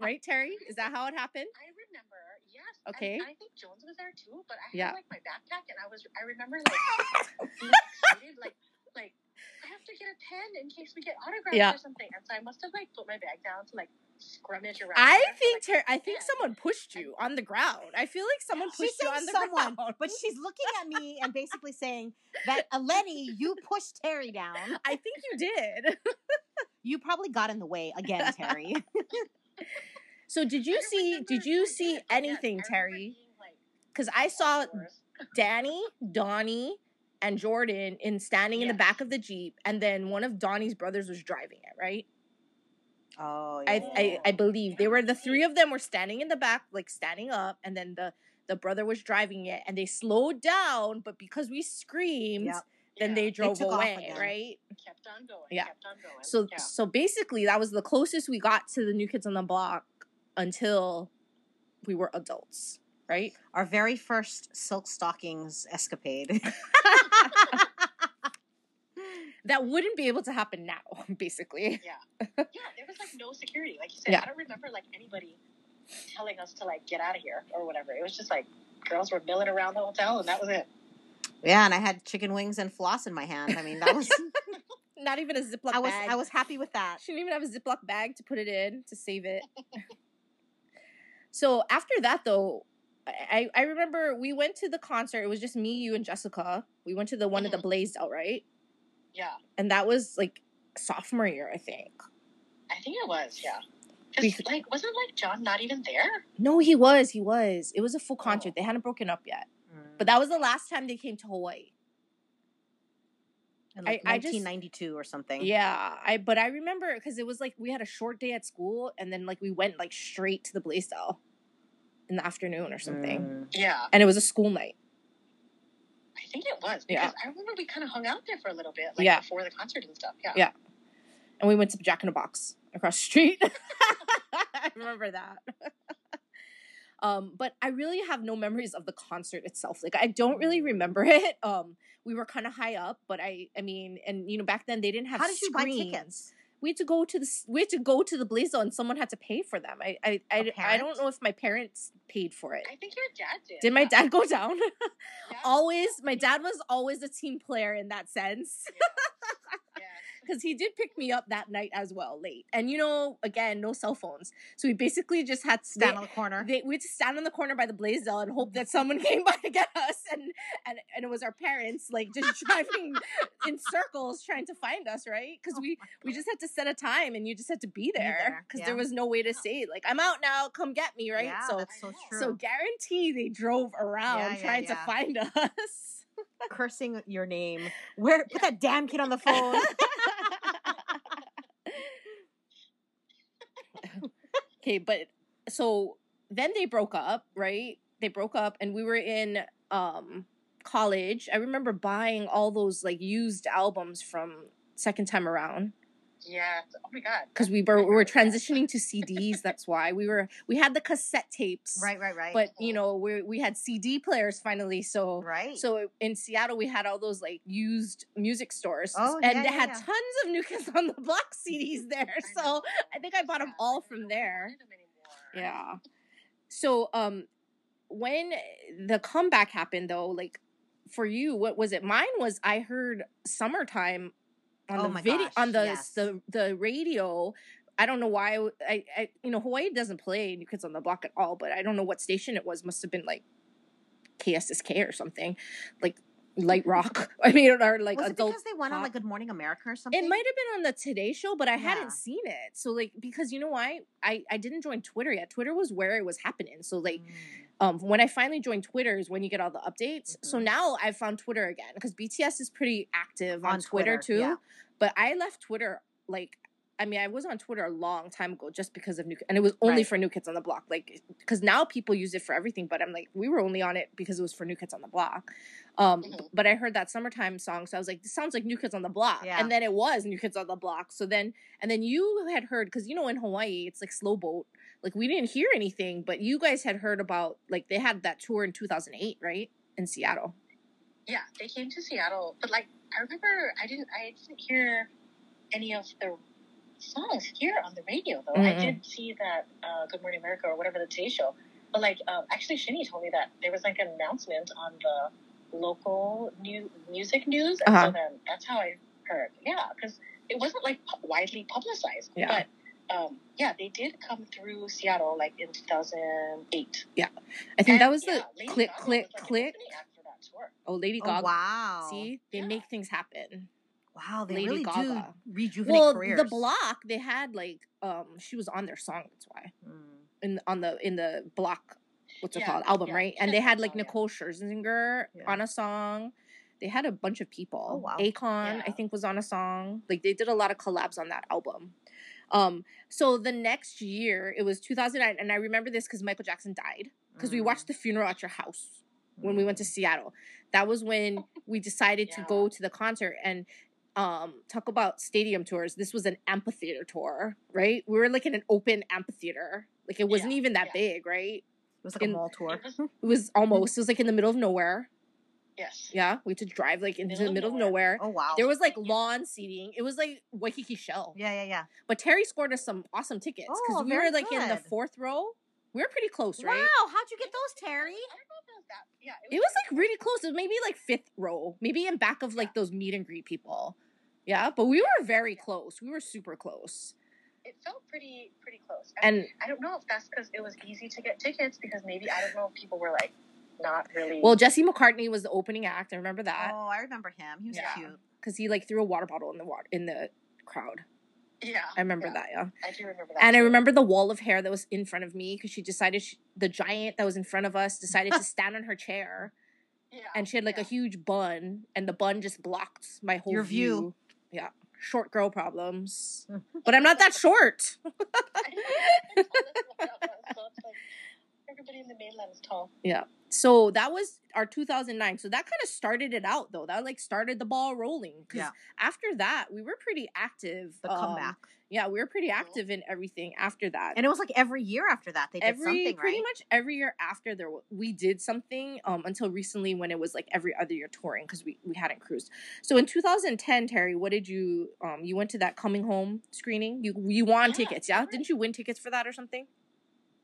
B: Right, Terry? Is that how it happened?
C: I remember, yes. and
B: Okay.
C: I think Jones was there too, but I had
B: Yeah.
C: like my backpack and I was I remember like being excited, like like I have to get a pen in case we get autographs
B: Yeah.
C: or something. And so I must have like put my bag down to like scrummage around.
B: I
C: there for,
B: think
C: like,
B: Terry. I think
C: pen.
B: someone pushed you on the ground. I feel like someone
A: She's
B: pushed you on the
A: someone,
B: ground.
A: but she's looking at me and basically saying that Eleni, you pushed Terry down.
B: I think you did.
A: You probably got in the way again, Terry.
B: So did you see?
C: remember
B: Did you see
C: it, yes,
B: anything,
C: I
B: Terry?
C: being, like,
B: Because I saw. Danny, Donnie, and Jordan in standing in the back of the jeep, and then one of Donnie's brothers was driving it. Right?
A: Oh,
B: I,
A: yeah.
B: I I believe they were the three of them were standing in the back, like standing up, and then the the brother was driving it, and they slowed down, but because we screamed,
A: Yep.
B: then
C: Yeah,
B: they drove
A: took off
B: away. Right?
C: kept on going.
B: Yeah.
C: Kept on going.
B: So
C: yeah.
B: so basically that was the closest we got to the new kids on the block until we were adults, right?
A: Our very first silk stockings escapade.
B: That wouldn't be able to happen now, basically.
C: yeah, Yeah, there was like no security. Like you said,
B: Yeah.
C: I don't remember like anybody telling us to like get out of here or whatever. It was just like girls were milling around the hotel and that was it.
A: yeah, and I had chicken wings and floss in my hand. I mean, that was
B: Not even a Ziploc
A: I was
B: bag.
A: I was happy with that.
B: She didn't even have a Ziploc bag to put it in to save it. so after that, though, I, I remember we went to the concert. It was just me, you, and Jessica. We went to the one at the
C: Mhm.
B: Blaisdell, right?
C: Yeah,
B: And that was like sophomore year, I think.
C: I think it was. Yeah. 'Cause,
B: Bec-
C: like, wasn't like John not even there?
B: No, he was. He was. It was a full concert.
C: Oh.
B: They hadn't broken up yet.
A: Mm.
B: But that was the last time they came to Hawaii.
A: in like
B: I- I just-
A: 1992 or something.
B: Yeah, I but I remember because it was like we had a short day at school and then like we went like straight to the Blaisdell in the afternoon or something.
A: Mm.
C: Yeah,
B: And it was a school night.
C: I think it was
B: Yeah.
C: because I remember we kind of hung out there for a little bit, like
B: Yeah.
C: before the concert and stuff. Yeah.
B: Yeah. And we went to Jack in the Box across the street. I remember that. Um, but I really have no memories of the concert itself. Like I don't really remember it. Um, we were kind of high up, but I, I mean, and you know, back then they didn't have.
A: How did you buy
B: screens.
A: tickets?
B: We had to go to the s- we had to go to the Blazo, and someone had to pay for them. I I I, I, don't know if my parents paid for it.
C: I think your dad did.
B: Did my dad go down?
C: Yeah.
B: always, my dad was always a team player in that sense.
C: Yeah.
B: Because he did pick me up that night as well late and you know again no cell phones so we basically just had to
A: Stand
B: stay
A: on the corner.
B: they, we had to stand on the corner by the Blaisdell and hope that someone came by to get us and and and it was our parents like just driving in circles trying to find us right because
A: Oh
B: we we just had to set a time and you just had to be there because
A: yeah.
B: there was no way to say like i'm out now come get me right
A: Yeah,
B: so
A: that's so true.
B: so guarantee they drove around
A: Yeah,
B: trying to find us
A: cursing your name. Where put that damn kid on the phone.
B: Okay, but so then they broke up, right? They broke up and we were in um college. I remember buying all those like used albums from second time around
C: Yeah. Oh my god.
B: because we were we were transitioning to CDs. That's why we were we had the cassette tapes,
A: right, right, right.
B: But you know we we had CD players finally, so
A: right.
B: so in Seattle, we had all those like used music stores,
A: Oh,
B: and
A: yeah,
B: they
A: yeah,
B: had
A: yeah.
B: tons of New Kids on the Block CDs there.
C: I
B: So. I think I bought them all from there.
C: find them anymore.
B: Yeah. So um, when the comeback happened, though, like for you, what was it? Mine was I heard "Summertime" on
A: Oh
B: the video
A: gosh,
B: on the
A: yes.
B: the the radio. I don't know why I, I, I you know Hawaii doesn't play New Kids on the Block at all, but I don't know what station it was. Must have been like KSSK or something, like light rock. I mean, or like
A: was it
B: adult.
A: because they went on like Good Morning America or something?
B: It might have been on the Today Show, but I
A: Yeah.
B: hadn't seen it. So like because you know why? I I didn't join Twitter yet. Twitter was where it was happening. So like
A: Mm.
B: um when I finally joined Twitter is when you get all the updates. So
A: Mhm.
B: now I've found Twitter again because BTS is pretty active on,
A: On
B: Twitter,
A: Twitter,
B: too.
A: yeah.
B: But I left Twitter like I mean, I was on Twitter a long time ago just because of new, Kids and it was only
A: Right.
B: for New Kids on the Block. Like, because now people use it for everything, but I'm like, we were only on it because it was for New Kids on the Block. Um,
C: Mhm.
B: but I heard that summertime song, so I was like, this sounds like New Kids on the Block,
A: Yeah.
B: and then it was New Kids on the Block. So then, and then you had heard because you know in Hawaii it's like slow boat. Like we didn't hear anything, but you guys had heard about like they had that tour in 2008, right, in Seattle.
C: Yeah, they came to Seattle, but like I remember, I didn't, I didn't hear any of the songs here on the radio though. I
B: Mm-mm.
C: did see that uh, Good Morning America or whatever the Today Show, but like um, actually, Shinny told me that there was like an announcement on the local new music news, and
B: Uh-huh.
C: so then that's how I heard. Yeah, because it wasn't like widely publicized.
B: Yeah.
C: But um, yeah, they did come through Seattle like in 2008.
B: Yeah, I think that was
C: yeah,
B: the
C: Lady
B: click,
C: Gaga
B: click,
C: was, like,
B: click.
C: opening that tour.
B: Oh, Lady
A: Oh,
B: Gaga.
A: wow.
B: See, they
C: Yeah.
B: make things happen.
A: Wow, they
B: Lady
A: really
B: Gaga.
A: do rejuvenate
B: Well,
A: careers.
B: the block they had like um she was on their song. That's why
A: Mm.
B: in on the in the block what's it
C: Yeah,
B: called album
C: yeah.
B: right? And they
C: had
B: had like
C: song.
B: Nicole Scherzinger
A: Yeah.
B: on a song. They had a bunch of people.
A: Oh, wow.
B: Akon I think was on a song. Like they did a lot of collabs on that album. Um, so the next year it was 2009, and I remember this because Michael Jackson died because we
A: Mm.
B: watched the funeral at your house when we went to Seattle. That was when we decided to go to the concert and um talk about stadium tours. This was an amphitheater tour, right? We were like in an open amphitheater. Like it wasn't
C: Yeah,
B: even that
C: yeah.
B: big, right?
A: It was like
B: in-
A: a mall tour.
C: It was,
B: It was almost it was like in the middle of nowhere.
C: yes.
B: Yeah. We had to drive like into
C: Middle
B: the middle of
C: nowhere.
B: nowhere.
A: Oh wow.
B: There was like lawn seating. It was like Waikiki Shell.
A: yeah, yeah, yeah.
B: But Terry scored us some awesome tickets because
A: Oh,
B: we were like in the fourth row. We were pretty close, right?
A: Wow, how'd you get those, Terry?
C: I don't know if it was. Yeah,
B: It was like really close. It was maybe like fifth row, maybe in back of like those meet and greet people. Yeah, but we were very close. We were super close.
C: It felt pretty pretty close.
B: And
C: I don't know if that's because it was easy to get tickets because maybe I don't know if people were like not really.
B: well, Jesse McCartney was the opening act. I remember that
A: Oh, I remember him. He was
C: Yeah.
A: cute.
B: because he like threw a water bottle in the water in the crowd.
C: yeah,
B: I remember
C: yeah,
B: that. Yeah.
C: I do remember that.
B: And I remember the wall of hair that was in front of me because she decided she, the giant that was in front of us decided to stand on her chair
C: Yeah,
B: and she had like a huge bun and the bun just blocked my whole
A: Your view.
B: Yeah. Short girl problems. but I'm not that short.
C: everybody in the mainland is tall.
B: Yeah. So that was our 2009. So that kind of started it out, though. That like started the ball rolling. Because
A: Yeah.
B: after that, we were pretty active.
A: The
B: um,
A: comeback.
B: Yeah, we were pretty
C: Mhm.
B: active in everything after that.
A: And it was like every year after that they did
B: every
A: something,
B: pretty
A: right?
B: much every year after there we did something um until recently when it was like every other year touring because we we hadn't cruised so in 2010 terry what did you um you went to that coming home screening you you won
C: Yeah,
B: tickets yeah
C: right.
B: didn't you win tickets for that or something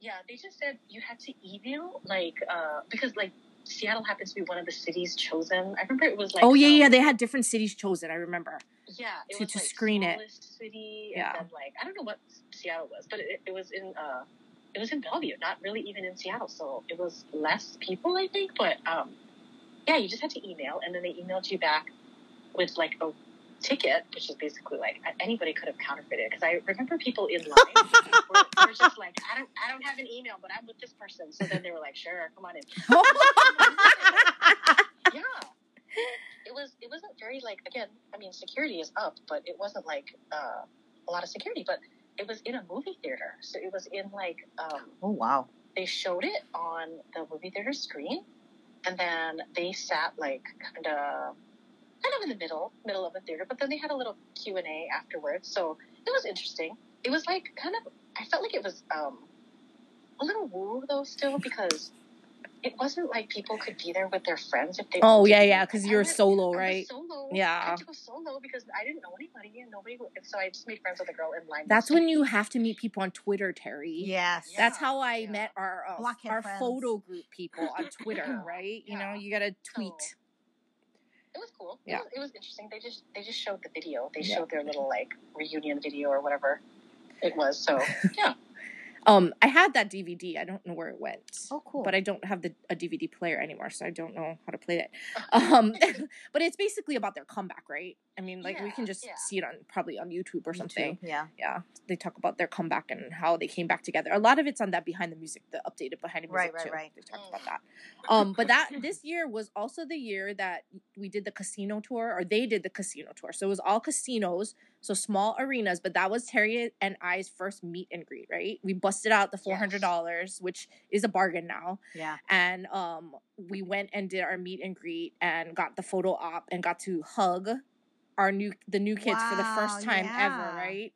C: Yeah, they just said you had to email like uh because like Seattle happens to be one of the cities chosen. I remember it was like
B: oh yeah
C: um,
B: yeah they had different cities chosen i remember
C: yeah it
B: to-
C: was
B: to
C: like
B: screen it.
C: city
B: Yeah.
C: and then like I don't know what Seattle was, but it, it was in uh it was in Bellevue, not really even in Seattle, so it was less people I think, but um yeah, you just had to email and then they emailed you back with like a ticket, which is basically like anybody could have counterfeited. Because I remember people in line were, were just like, I don't, I don't have an email, but I'm with this person. So then they were like, sure, come on in. yeah, it was, it wasn't very like again. I mean, security is up, but it wasn't like uh, a lot of security. But it was in a movie theater, so it was in like um,
A: oh wow.
C: they showed it on the movie theater screen, and then they sat like kind of kind of in the middle middle of the theater. But then they had a little Q and A afterwards, so it was interesting. It was like kind of I felt like it was um, a little woo though still because it wasn't like people could be there with their friends if they.
B: oh
C: wanted
B: yeah yeah because you're
C: went-
B: solo
C: I was
B: right
C: Solo.
B: Yeah.
C: I had to go solo because I didn't know anybody and nobody. would- So I just made friends with a girl in line.
B: that's when you have to meet people on twitter terry
A: Yes.
C: Yeah.
B: That's how I
C: yeah.
B: met our uh, our
A: friends.
B: photo group people on Twitter, right? You know, you gotta tweet.
C: So- It was cool.
B: Yeah.
C: It, was, it was interesting. They just they just showed the video. They
B: Yeah.
C: showed their little like reunion video or whatever it was. So yeah,
B: Um, I had that DVD. I don't know where it went.
A: Oh cool.
B: But I don't have the a DVD player anymore, so I don't know how to play it. Um, but it's basically about their comeback, right? I mean, like we can just
C: yeah.
B: see it on probably on YouTube or
A: YouTube,
B: something.
A: Yeah.
B: Yeah, they talk about their comeback and how they came back together. A lot of it's on that behind the music, the updated behind the music
A: Right, right,
B: too.
A: right.
B: They talked
C: Mm.
B: about that. Um, but that this year was also the year that we did the casino tour, or they did the casino tour. So it was all casinos, so small arenas. But that was Terry and I's first meet and greet. Right, we busted out the four hundred dollars, which is a bargain now
A: Yeah.
B: and um we went and did our meet and greet and got the photo op and got to hug our new the new kids for the first time
A: yeah.
B: ever right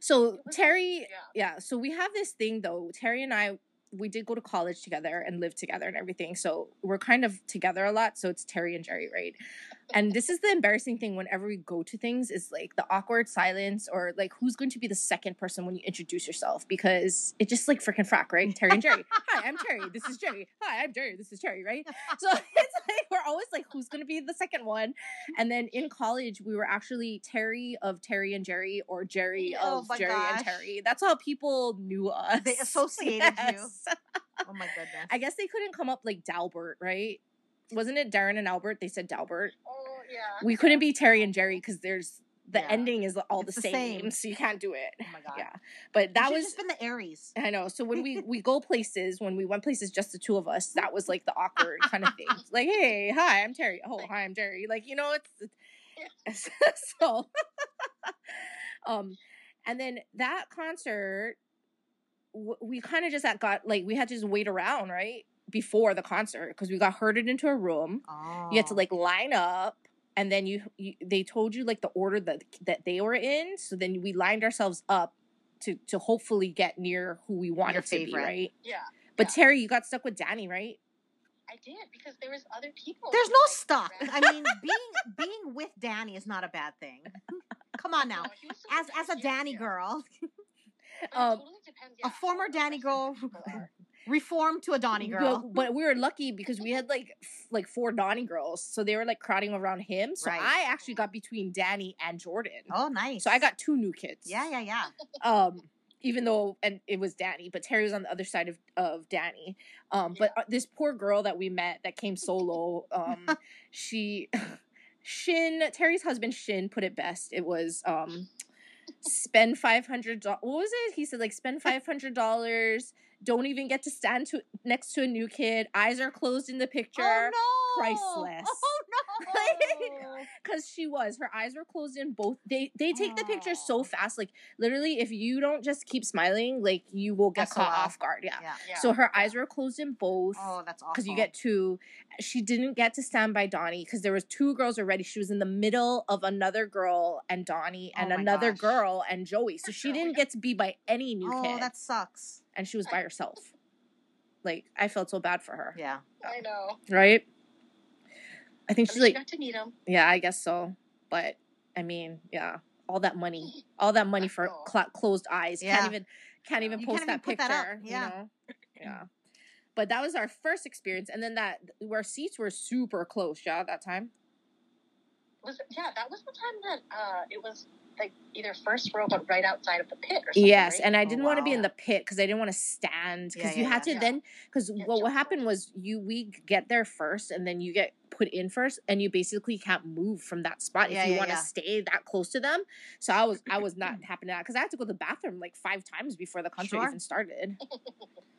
B: so terry
C: yeah.
B: yeah so we have this thing though terry and i we did go to college together and live together and everything so we're kind of together a lot so it's terry and jerry right and this is the embarrassing thing whenever we go to things is like the awkward silence or like who's going to be the second person when you introduce yourself because it just like freaking frack right? Terry and jerry. Hi i'm terry. This is jerry. Hi i'm jerry. This is terry right? So it's like we're always like who's going to be the second one? And then in college we were actually terry of terry and jerry or jerry
A: Oh
B: of jerry
A: gosh.
B: and terry. That's how people knew us.
A: They associated you. Oh my goodness.
B: i guess they couldn't come up like dalbert right wasn't it darren and albert they said dalbert
C: Oh yeah.
B: we couldn't be Terry and Jerry because there's the
A: Yeah.
B: ending is all the
A: the
B: same,
A: same.
B: so you can't do it.
A: Oh my god.
B: Yeah, but that was
A: just been the Aries.
B: I know. So when we we go places, when we went places, just the two of us, that was like the awkward kind of thing. Like, hey, hi, I'm Terry. Oh, hi, I'm Jerry. Like, you know, it's, it's so. um, and then that concert, we kind of just got like we had to just wait around right before the concert because we got herded into a room
A: Oh.
B: you had to like line up and then you, you they told you like the order that that they were in so then we lined ourselves up to to hopefully get near who we wanted to be right
C: Yeah,
B: but
C: Yeah.
B: terry you got stuck with danny right
C: I did because there was other people.
A: There's no
C: like,
A: stuck. I mean, being being with Danny is not a bad thing. Come on now.
C: No, he
A: As as a Danny girl,
C: it
B: Um,
C: totally depends,
A: a former Danny girl
C: aggressive people are.
A: Reformed to a Donny girl.
B: But, but we were lucky because we had like f- like four Donnie girls, so they were like crowding around him. So
A: Right.
B: I actually got between Danny and Jordan.
A: Oh, nice.
B: So I got two new kids.
A: Yeah, yeah, yeah.
B: um even though and it was Danny, but Terry was on the other side of of Danny. Um but uh, this poor girl that we met that came solo, um she Shin Terry's husband Shin put it best. It was um spend five hundred dollars. What was it? He said like spend five hundred dollars. Don't even get to stand to next to a new kid. Eyes are closed in the picture.
A: Oh no!
B: priceless.
A: Oh.
C: Oh.
B: because she was her eyes were closed in both they they take the pictures so
A: Oh.
B: fast like literally if you don't just keep smiling like you will get caught
A: SOL.
B: off guard yeah,
A: Yeah.
C: Yeah.
B: so her eyes were closed in both
A: Oh, that's awful.
B: because you get two she didn't get to stand by donnie because there was two girls already she was in the middle of another girl and donnie oh and
A: Oh
B: another
A: gosh.
B: girl and joey so she didn't get to be by any new kid.
A: Oh,
B: kid
A: that sucks.
B: and she was by herself like i felt so bad for her
A: Yeah.
C: I know.
B: right i think she's like
C: got to meet him.
B: Yeah, I guess so. But I mean, yeah, all that money, all that money for
C: Oh.
B: cl- closed eyes.
A: Yeah.
B: Can't even, can't even
A: You
B: post
A: can't
B: that
A: put
B: picture.
A: that yeah.
B: You know? Yeah. But that was our first experience, and then that where seats were super close. Yeah, at that time.
C: Was it, yeah, that was the time that uh, it was like either first row, but right outside of the pit or something.
B: Yes,
C: right?
B: and I
A: Oh,
B: didn't want to be in the pit because I didn't want to stand because
A: Yeah,
B: you
A: yeah,
B: had to
C: yeah.
B: then because what what happened was you we get there first and then you get put in first and you basically can't move from that spot
A: Yeah,
B: if you
A: yeah,
B: want to
A: yeah.
B: stay that close to them. So I was I was not happy to that because I had to go to the bathroom like five times before the concert
A: Sure.
B: even started.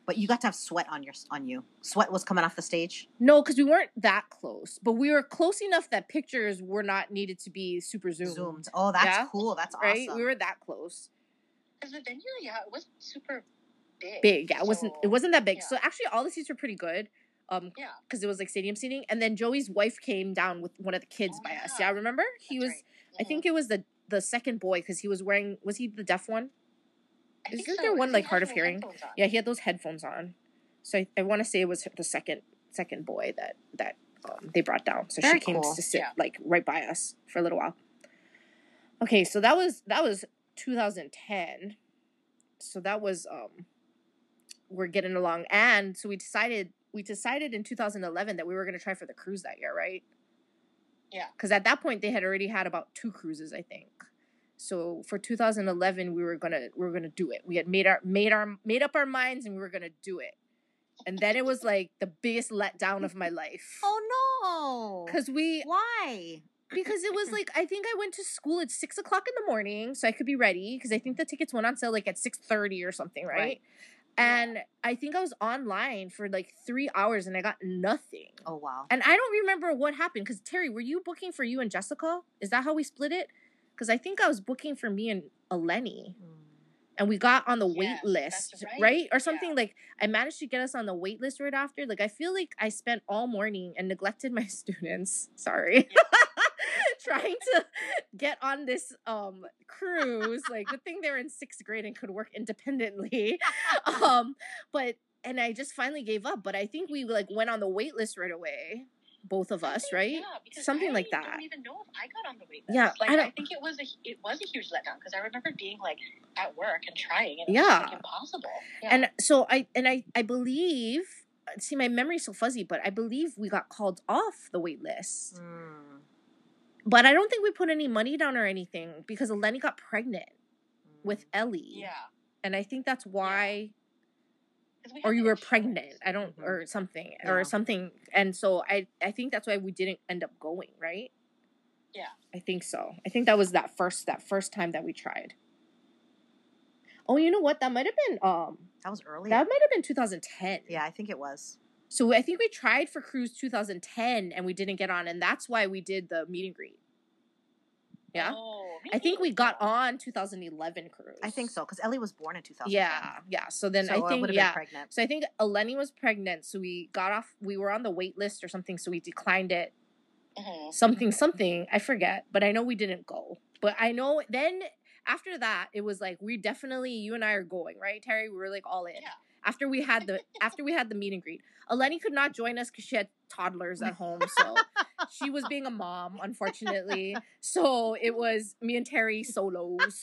A: But you got to have sweat on your on you. Sweat was coming off the stage.
B: No, because we weren't that close, but we were close enough that pictures were not needed to be super zoomed.
A: Zoomed. Oh, that's
B: Yeah.
A: cool. That's
B: Right,
A: awesome.
B: we were that close.
C: Because the venue, yeah, it wasn't super big.
B: Big, yeah. It wasn't. It wasn't that big.
C: yeah.
B: So actually, all the seats were pretty good. Um,
C: Yeah.
B: because it was like stadium seating, and then Joey's wife came down with one of the kids
C: Oh,
B: by us.
C: yeah.
B: Yeah, remember? He
C: That's
B: was.
C: right.
B: I
C: Mhm.
B: think it was the the second boy because he was wearing. Was he the deaf one?
C: I
B: isn't
C: so,
B: there one,
C: he
B: like, hard of hearing? Yeah, he had those headphones on. So I, I want to say it was the second second boy that that um, they brought down. So
A: Very
B: she came
A: cool.
B: to sit
C: Yeah.
B: like right by us for a little while. Okay, so that was that was 2010. So that was um we're getting along and so we decided we decided in 2011 that we were going to try for the cruise that year, right?
C: Yeah.
B: Cuz at that point they had already had about two cruises, I think. So for 2011 we were going to we were going to do it. We had made our made our made up our minds and we were going to do it. And then it was like the biggest letdown of my life.
A: oh no.
B: Cuz we
A: why?
B: because it was like I think I went to school at six o'clock in the morning, so I could be ready because I think the tickets went on sale like at six thirty or something, right?
A: Right.
B: And I think I was online for like three hours and I got nothing.
A: Oh wow.
B: And I don't remember what happened because Terry, were you booking for you and Jessica? Is that how we split it? Because I think I was booking for me and Eleni,
A: Mm.
B: and we got on the wait list, right.
C: right.
B: Or something
C: Yeah.
B: like I managed to get us on the wait list right after. Like I feel like I spent all morning and neglected my students. Sorry. Trying to get on this um cruise. Like good thing they're in sixth grade and could work independently. um, but and I just finally gave up. But I think we like went on the wait list right away. Both of us, right?
C: Yeah, because
B: Something
C: I
B: like that.
C: don't even know if I got on the wait list.
B: Yeah,
C: like
B: I
C: I, think it was a it was a huge letdown because I remember being like at work and trying and it
B: Yeah.
C: was like impossible. Yeah.
B: And so I and I I believe see my memory's so fuzzy, but I believe we got called off the wait list.
A: Mm.
B: But I don't think we put any money down or anything because Eleni got pregnant with Ellie.
C: yeah,
B: And I think that's why.
C: we
B: or you were pregnant. I don't
A: Mhm.
B: or something
A: Yeah.
B: or something. And so I I think that's why we didn't end up going, right?
C: Yeah.
B: I think so. I think that was that first that first time that we tried. Oh, you know what? That might have been um
A: That was early.
B: that might have been 2010.
A: yeah, I think it was.
B: So I think we tried for cruise 2010 and we didn't get on, and that's why we did the meet and greet. Yeah,
C: Oh,
B: I think we got on 2011 cruise.
A: I think so because Ellie was born in 2010.
B: Yeah, yeah. So then
A: so
B: I
A: I
B: think
A: would have
B: yeah.
A: been pregnant.
B: So I think Eleni was pregnant, so we got off. We were on the wait list or something, so we declined it.
C: Mhm.
B: Something, something. I forget, but I know we didn't go. But I know then after that, it was like we definitely you and I are going, right, Terry? We were like all in.
C: Yeah.
B: After we had the after we had the meet and greet, Eleni could not join us because she had toddlers at home, so she was being a mom, unfortunately. So it was me and Terry solos.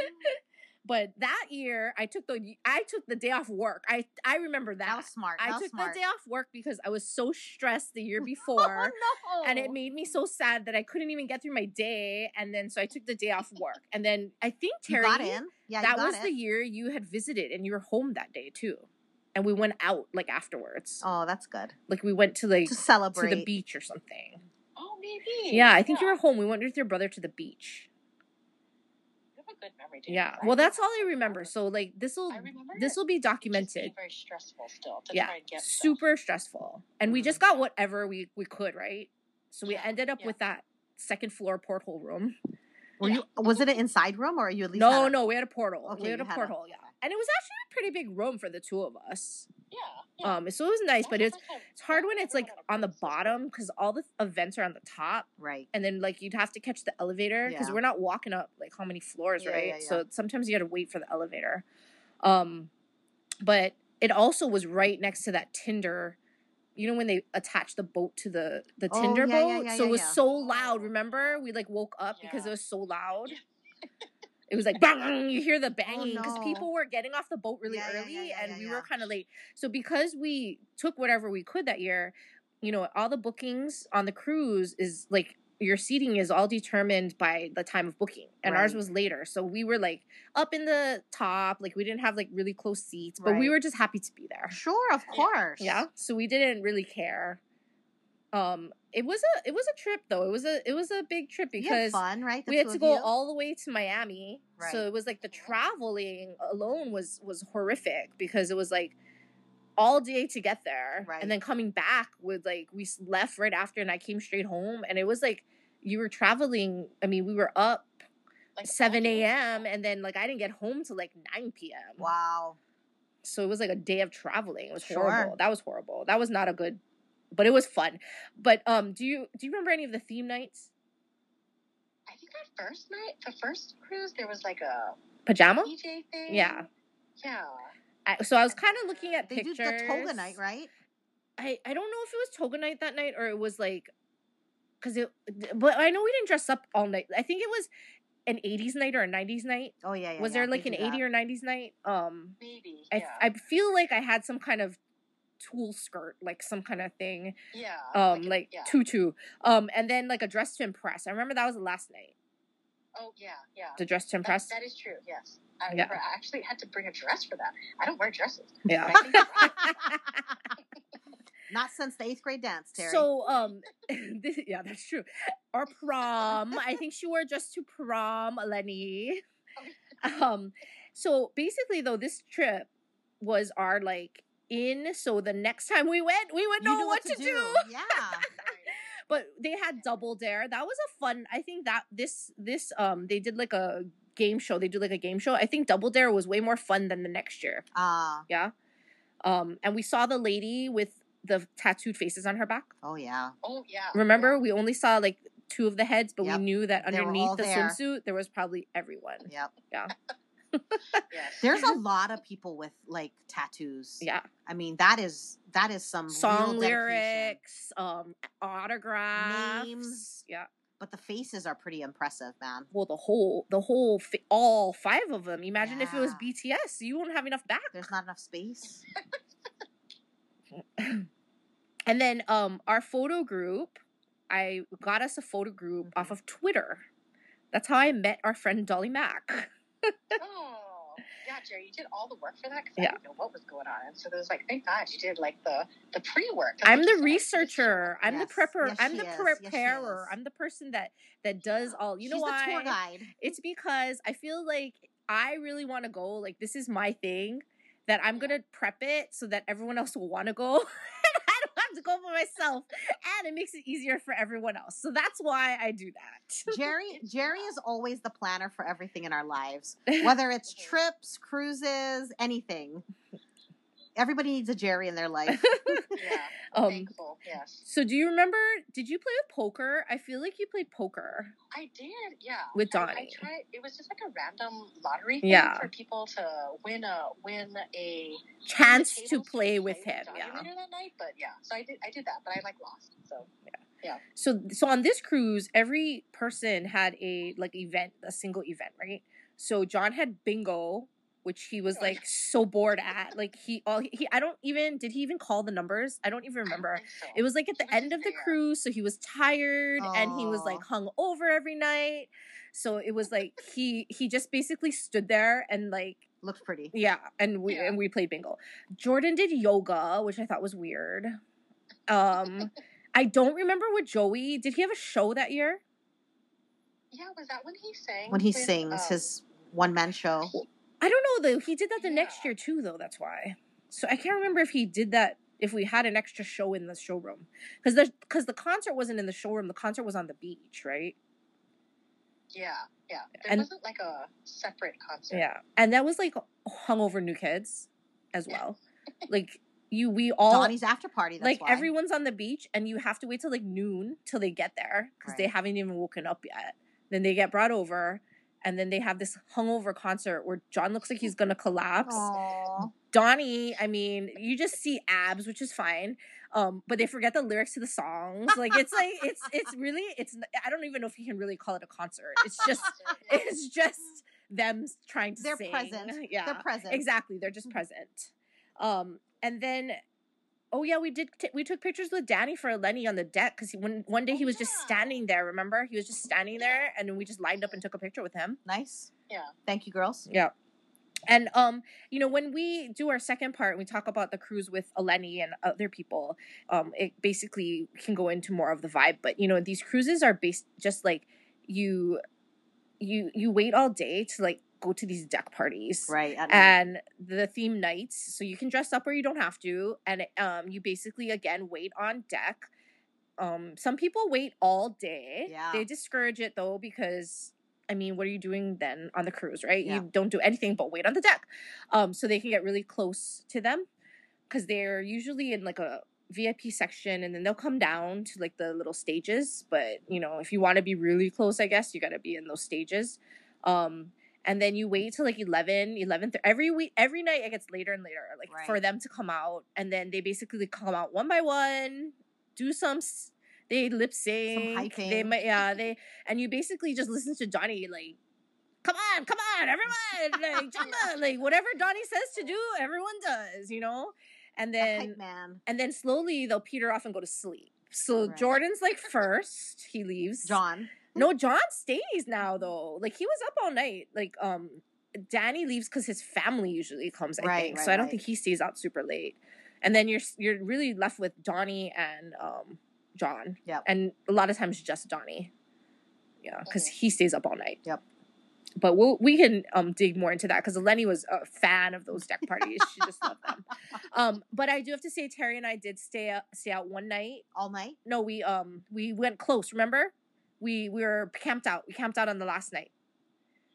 B: but that year, I took the I took the day off work. I I remember that.
A: That was smart.
B: I
A: that was
B: took
A: smart.
B: the day off work because I was so stressed the year
A: Oh
B: before.
A: no!
B: And it made me so sad that I couldn't even get through my day. And then so I took the day off work. And then I think
A: you
B: Terry,
A: got in. Yeah, you
B: that
A: got
B: was
A: it.
B: the year you had visited and you were home that day too. And we went out like afterwards.
A: Oh, that's good
B: Like we went to like
A: to
B: to
A: celebrate.
B: the beach or something.
C: Oh, maybe.
B: Yeah, I think you were home. We went with your brother to the beach.
C: You have a a good memory. Dude,
B: Yeah.
C: 'cause I
B: Well, that's all I remember. So like this will this will be
C: just being
B: documented.
C: very stressful still to
B: Yeah.
C: try and get stuff.
B: Super stressful. And we just mm-hmm. got whatever we we could, right? So we
C: Yeah,
B: ended up
C: yeah.
B: with that second floor porthole room.
A: Were
C: Yeah.
A: you? Was it an inside room or are you at least?
B: No,
A: a-
B: no, we had a portal.
A: Okay,
B: we had a
A: had a-
B: porthole, yeah. And it was actually a pretty big room for the two of us.
C: Yeah. Yeah.
B: Um, so it was nice, but it's
C: the first time-
B: it's hard when it's like on the
C: place to go.
B: bottom because all the events are on the top,
A: Right.
B: and then like you'd have to catch the elevator because
A: Yeah.
B: we're not walking up like how many floors,
A: Yeah,
B: right? So sometimes you got to wait for the elevator. Um, but it also was right next to that tender. You know when they attach the boat to the the
A: Oh, tender
B: boat, so it was so loud. Remember, we like woke up because it was so loud. It was like bang, you hear the
A: Oh,
B: banging because
A: no.
B: people were getting off the boat really
A: Yeah,
B: early
A: yeah, yeah,
B: and we were kind of late. So because we took whatever we could that year, you know, all the bookings on the cruise is like your seating is all determined by the time of booking and ours was later. So we were like up in the top, like we didn't have like really close seats, but we were just happy to be there.
A: Sure, of course.
B: Yeah. So we didn't really care. Um it was a it was a trip though. It was a it was a big trip
A: You had
B: because
A: fun, right?
B: We had to go
A: you?
B: all the way to Miami.
A: Right.
B: So it was like the traveling alone was was horrific because it was like all day to get there
A: Right.
B: and then coming back with like we left right after and I came straight home and it was like you were traveling I mean we were up
C: Like,
B: 7 a.m. and then like I didn't get home till like 9 p.m.
A: Wow.
B: So it was like a day of traveling. It was
A: Sure.
B: horrible. That was horrible. That was not a good but it was fun. But um do you do you remember any of the theme nights?
C: I think our first night, the first cruise, there was like a
B: Pajama?
C: DJ thing.
B: Yeah.
C: Yeah.
B: I, so I was kind of looking at
A: They
B: pictures.
A: do the toga night, right?
B: I I don't know if it was toga night that night or it was like, cause it. But I know we didn't dress up all night. I think it was an '80s night or a '90s night.
A: Oh yeah, yeah.
B: was
A: yeah,
B: there
A: they
B: like an
A: do
B: '80
A: that.
B: or '90s night? Um,
C: Maybe.
B: I
C: yeah.
B: I feel like I had some kind of tulle skirt, like some kind of thing.
C: yeah.
B: Um,
C: a-
B: like
C: yeah.
B: tutu. Um, and then like a dress to impress. I remember that was the last night.
C: Oh yeah, yeah.
B: The dress to
C: That-
B: impress.
C: that is true. Yes. I
B: Yeah.
C: I actually had to bring a dress for that. I don't wear dresses.
B: Yeah.
C: But I think
A: Not since the eighth grade dance, Terry.
B: So um, this, yeah, that's true. Or prom. I think she wore just to prom, Lenny. Um, so basically, though, this trip was our like in. So the next time we went, we would
A: you
B: know
A: knew
B: what, to, do.
A: Yeah.
B: But they had double dare. That was a fun. I think that this this um they did like a game show. They do like a game show. I think double dare was way more fun than the next year.
A: Ah.
B: Yeah. Um, and we saw the lady with the tattooed faces on her back.
A: oh yeah.
C: Oh yeah.
B: Remember, we only saw like two of the heads, but
A: Yep.
B: we knew that underneath the
A: there.
B: swimsuit there was probably everyone.
A: Yep.
C: Yeah. Yes.
A: There's a lot of people with like tattoos.
B: Yeah,
A: I mean, that is that is some
B: song lyrics, um, autographs.
A: Names.
B: Yeah.
A: But the faces are pretty impressive, man.
B: Well, the whole, the whole, all five of them. Imagine if it was BTS, you wouldn't have enough back.
A: There's not enough space.
B: And then, um, our photo group, I got us a photo group
A: Mm-hmm.
B: off of Twitter. That's how I met our friend Dolly Mack.
C: Oh, yeah, Jerry, you did all the work for that because
B: Yeah.
C: I didn't know what was going on. And so there was like, thank God you did like the the pre work.
B: I'm the researcher. I'm
A: Yes.
B: the prepper.
A: Yes,
B: I'm the
A: is. Yes,
B: preparer.
A: is.
B: I'm the person that that does all. You know
A: She's
B: why?
A: the tour guide.
B: It's because I feel like I really want to go. Like this is my thing. That I'm gonna prep it so that everyone else will want to go. and I don't have to go for myself, and it makes it easier for everyone else. So that's why I do that.
A: Jerry Jerry is always the planner for everything in our lives. Whether it's trips, cruises, anything. Everybody needs a Jerry in their life.
C: Yeah,
B: um.
C: thankful. Yes,
B: So do you remember? Did you play with poker? I feel like you played poker.
C: I did. Yeah,
B: With
C: I- I,
B: Donnie.
C: tried. It was just like a random lottery thing
B: Yeah.
C: for people to win a win a
B: Chance to play with him.
C: Donnie
B: Yeah.
C: that night. But yeah, so I did. I did that, but I like lost. So yeah. Yeah.
B: so so on this cruise every person had a like event a single event right so john had bingo which he was like so bored at like he all he i don't even did he even call the numbers i don't even
C: I don't
B: remember
C: so.
B: it was like at the end of the cruise so he was tired and he was like hung over every night so it was like he he just basically stood there and like
A: looked pretty.
B: yeah, and we
C: Yeah.
B: and we played bingo. Jordan did yoga, which I thought was weird. Um, I don't remember what Joey did. He have a show that year?
C: Yeah, was that when he sang?
A: When he
C: with,
A: sings
C: um,
A: his one man show.
B: I don't know though. He did that the next year too, though. That's why. So I can't remember if he did that. If we had an extra show in the showroom, because the because the concert wasn't in the showroom. The concert was on the beach, right?
C: Yeah, yeah. There
B: And-
C: wasn't like a separate concert.
B: Yeah, and that was like hungover new kids as well. like you, we all
A: Donnie's after party. That's
B: like
A: why.
B: everyone's on the beach, and you have to wait till like noon till they get there because they haven't even woken up yet. Then they get brought over, and then they have this hungover concert where John looks like he's gonna collapse.
A: Aw.
B: Donnie, I mean, you just see abs, which is fine. Um, but they forget the lyrics to the songs. Like it's like it's it's really it's I don't even know if you can really call it a concert. It's just it's just them trying to
A: They're
B: sing.
A: present.
B: Yeah.
A: They're present.
B: Exactly. They're just present. Um, and then oh yeah, we did t- we took pictures with Danny for Lenny on the deck because when one day
C: Oh,
B: he was just standing there. Remember, he was just standing there, and we just lined up and took a picture with him.
A: Nice.
C: Yeah.
A: Thank you, girls.
B: Yeah. And um, you know, when we do our second part, we talk about the cruise with Eleni and other people. Um, it basically can go into more of the vibe, but you know, these cruises are based just like you, you you wait all day to like go to these deck parties,
A: Right.
B: and the theme nights so you can dress up or you don't have to and um you basically again wait on deck um some people wait all day
A: Yeah.
B: they discourage it though because i mean what are you doing then on the cruise right
A: Yeah.
B: you don't do anything but wait on the deck um so they can get really close to them because they're usually in like a vip section and then they'll come down to like the little stages but you know if you want to be really close i guess you got to be in those stages um and then you wait till like 11 11 th- every week every night it gets later and later like for them to come out and then they basically come out one by one do some s- they lip sync they might yeah they and you basically just listen to Johnny like come on come on everyone like jump like whatever Donnie says to do everyone does you know? And then and then slowly they'll peter off and go to sleep. So
A: Right.
B: Jordan's like first he leaves.
A: John.
B: No, John stays now though. Like he was up all night. Like um Danny leaves because his family usually comes, I
A: Right,
B: think.
A: right,
B: so I don't
A: right.
B: think he stays out super late. And then you're you're really left with Donnie and um John.
A: Yep.
B: And a lot of times just Donnie. Yeah, because
C: Mhm.
B: he stays up all night.
A: Yep.
B: But we'll, we can um dig more into that because Lenny was a fan of those deck parties. she just loved them. Um, but I do have to say, Terry and I did stay out, stay out one night
A: All night.
B: no, we um we went close. Remember, we we were camped out. We camped out on the last night.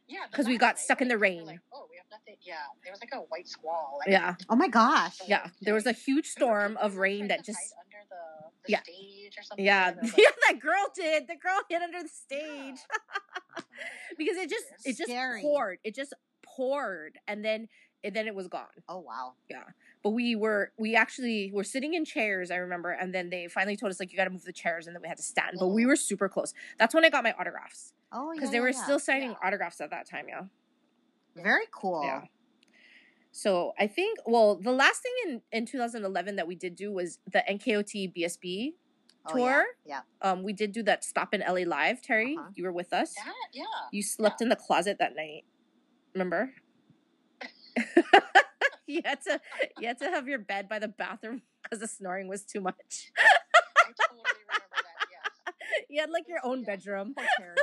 C: Yeah.
B: because we
C: last
B: got
C: night,
B: stuck in the
C: like, we
B: rain.
C: Like, oh, we have nothing. Yeah. There was like a white squall. Like,
B: Yeah,
A: Oh my gosh.
B: yeah. There was a huge storm of rain that just
C: hide under the, the
B: Yeah.
C: stage or something.
B: yeah
C: and there
B: yeah that girl did. The girl hid under the stage because it just it just
A: Scary.
B: poured. It just poured, and then and then it was gone.
A: Oh wow. Yeah.
B: But we were we actually were sitting in chairs. I remember, and then they finally told us like you got to move the chairs, and then we had to stand. But we
C: Mhm.
B: were super close. That's when I got my autographs
A: Oh yeah.
B: because they were
A: yeah.
B: still signing
C: Yeah.
B: autographs at that time. Yeah.
A: very cool.
B: Yeah. So I think well the last thing in in 2011 that we did do was the NKOTBSB
A: Oh,
B: tour.
A: Yeah.
B: Um we did do that stop in LA live, Terry.
A: Uh-huh.
B: You were with us.
C: That, yeah.
B: You slept in the closet that night. Remember? you had to you had to have your bed by the bathroom because the snoring was too much.
C: I totally remember that. Yes.
B: you had like your own
C: Yeah.
B: bedroom.
A: Poor Terry.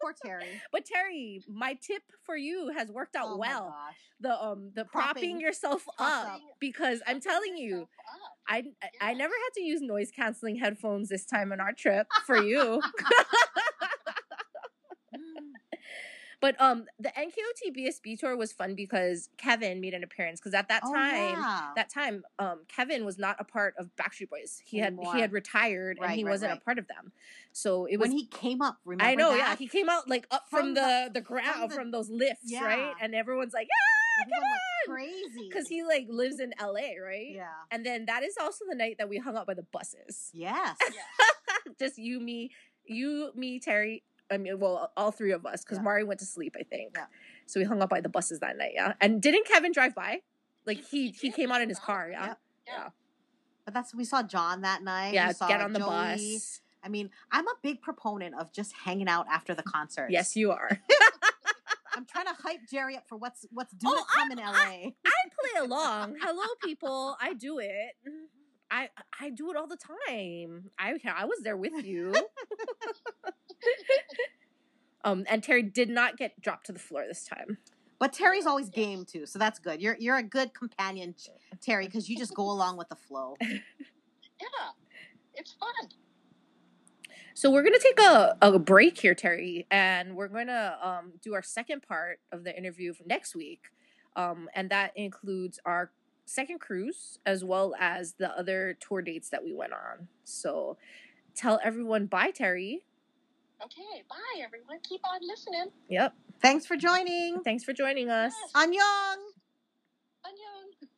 A: Poor Terry.
B: But Terry, my tip for you has worked out
A: oh my
B: well.
A: gosh.
B: The um the
A: Propping.
B: propping yourself up
A: up.
B: because I'm telling you, I I- I never had to use noise canceling headphones this time on our trip for you. But um the NKOTBSB tour was fun because Kevin made an appearance because at that
A: Oh,
B: time
A: yeah.
B: that time um Kevin was not a part of Backstreet Boys. He had he had retired and he
A: right,
B: wasn't
A: right.
B: a part of them. So it was
A: when he came up. Remember
B: I know,
A: that?
B: yeah. He came out like up from,
A: From
B: the,
A: the-
B: ground
A: the-
B: from those lifts, right? And everyone's like,
A: Everyone went crazy.
B: because he like lives in LA, right?
A: Yeah.
B: And then that is also the night that we hung out by the buses.
A: Yes.
C: Yeah.
B: Just you, me, you, me, Terry. I mean, well, all three of us, because
A: Yeah.
B: Mari went to sleep, I think.
A: Yeah.
B: So we hung out by the buses that night, yeah. And didn't Kevin drive by? Like
C: He-
B: he came out in his car, yeah.
A: Yep.
C: Yeah.
A: But that's we saw John that night.
B: Yeah, get on the
A: Joey.
B: bus.
A: I mean, I'm a big proponent of just hanging out after the concert.
B: Yes, you are.
A: I'm trying to hype Jerry up for what's what's due
B: Oh,
A: come in LA.
B: I play along. Hello, people. I do it. I I do it all the time. I I was there with you. um, and Terry did not get dropped to the floor this time.
A: But Terry's always game too, so that's good. You're you're a good companion, Terry, because you just go along with the flow.
C: Yeah, it's fun.
B: So we're gonna take a, a break here, Terry, and we're gonna um, do our second part of the interview for next week, um, and that includes our second cruise as well as the other tour dates that we went on. So tell everyone bye, Terry.
C: Okay, bye everyone. Keep on listening.
B: Yep.
A: Thanks for joining.
B: Thanks for joining us.
C: Yes.
A: Annyeong!
C: Annyeong.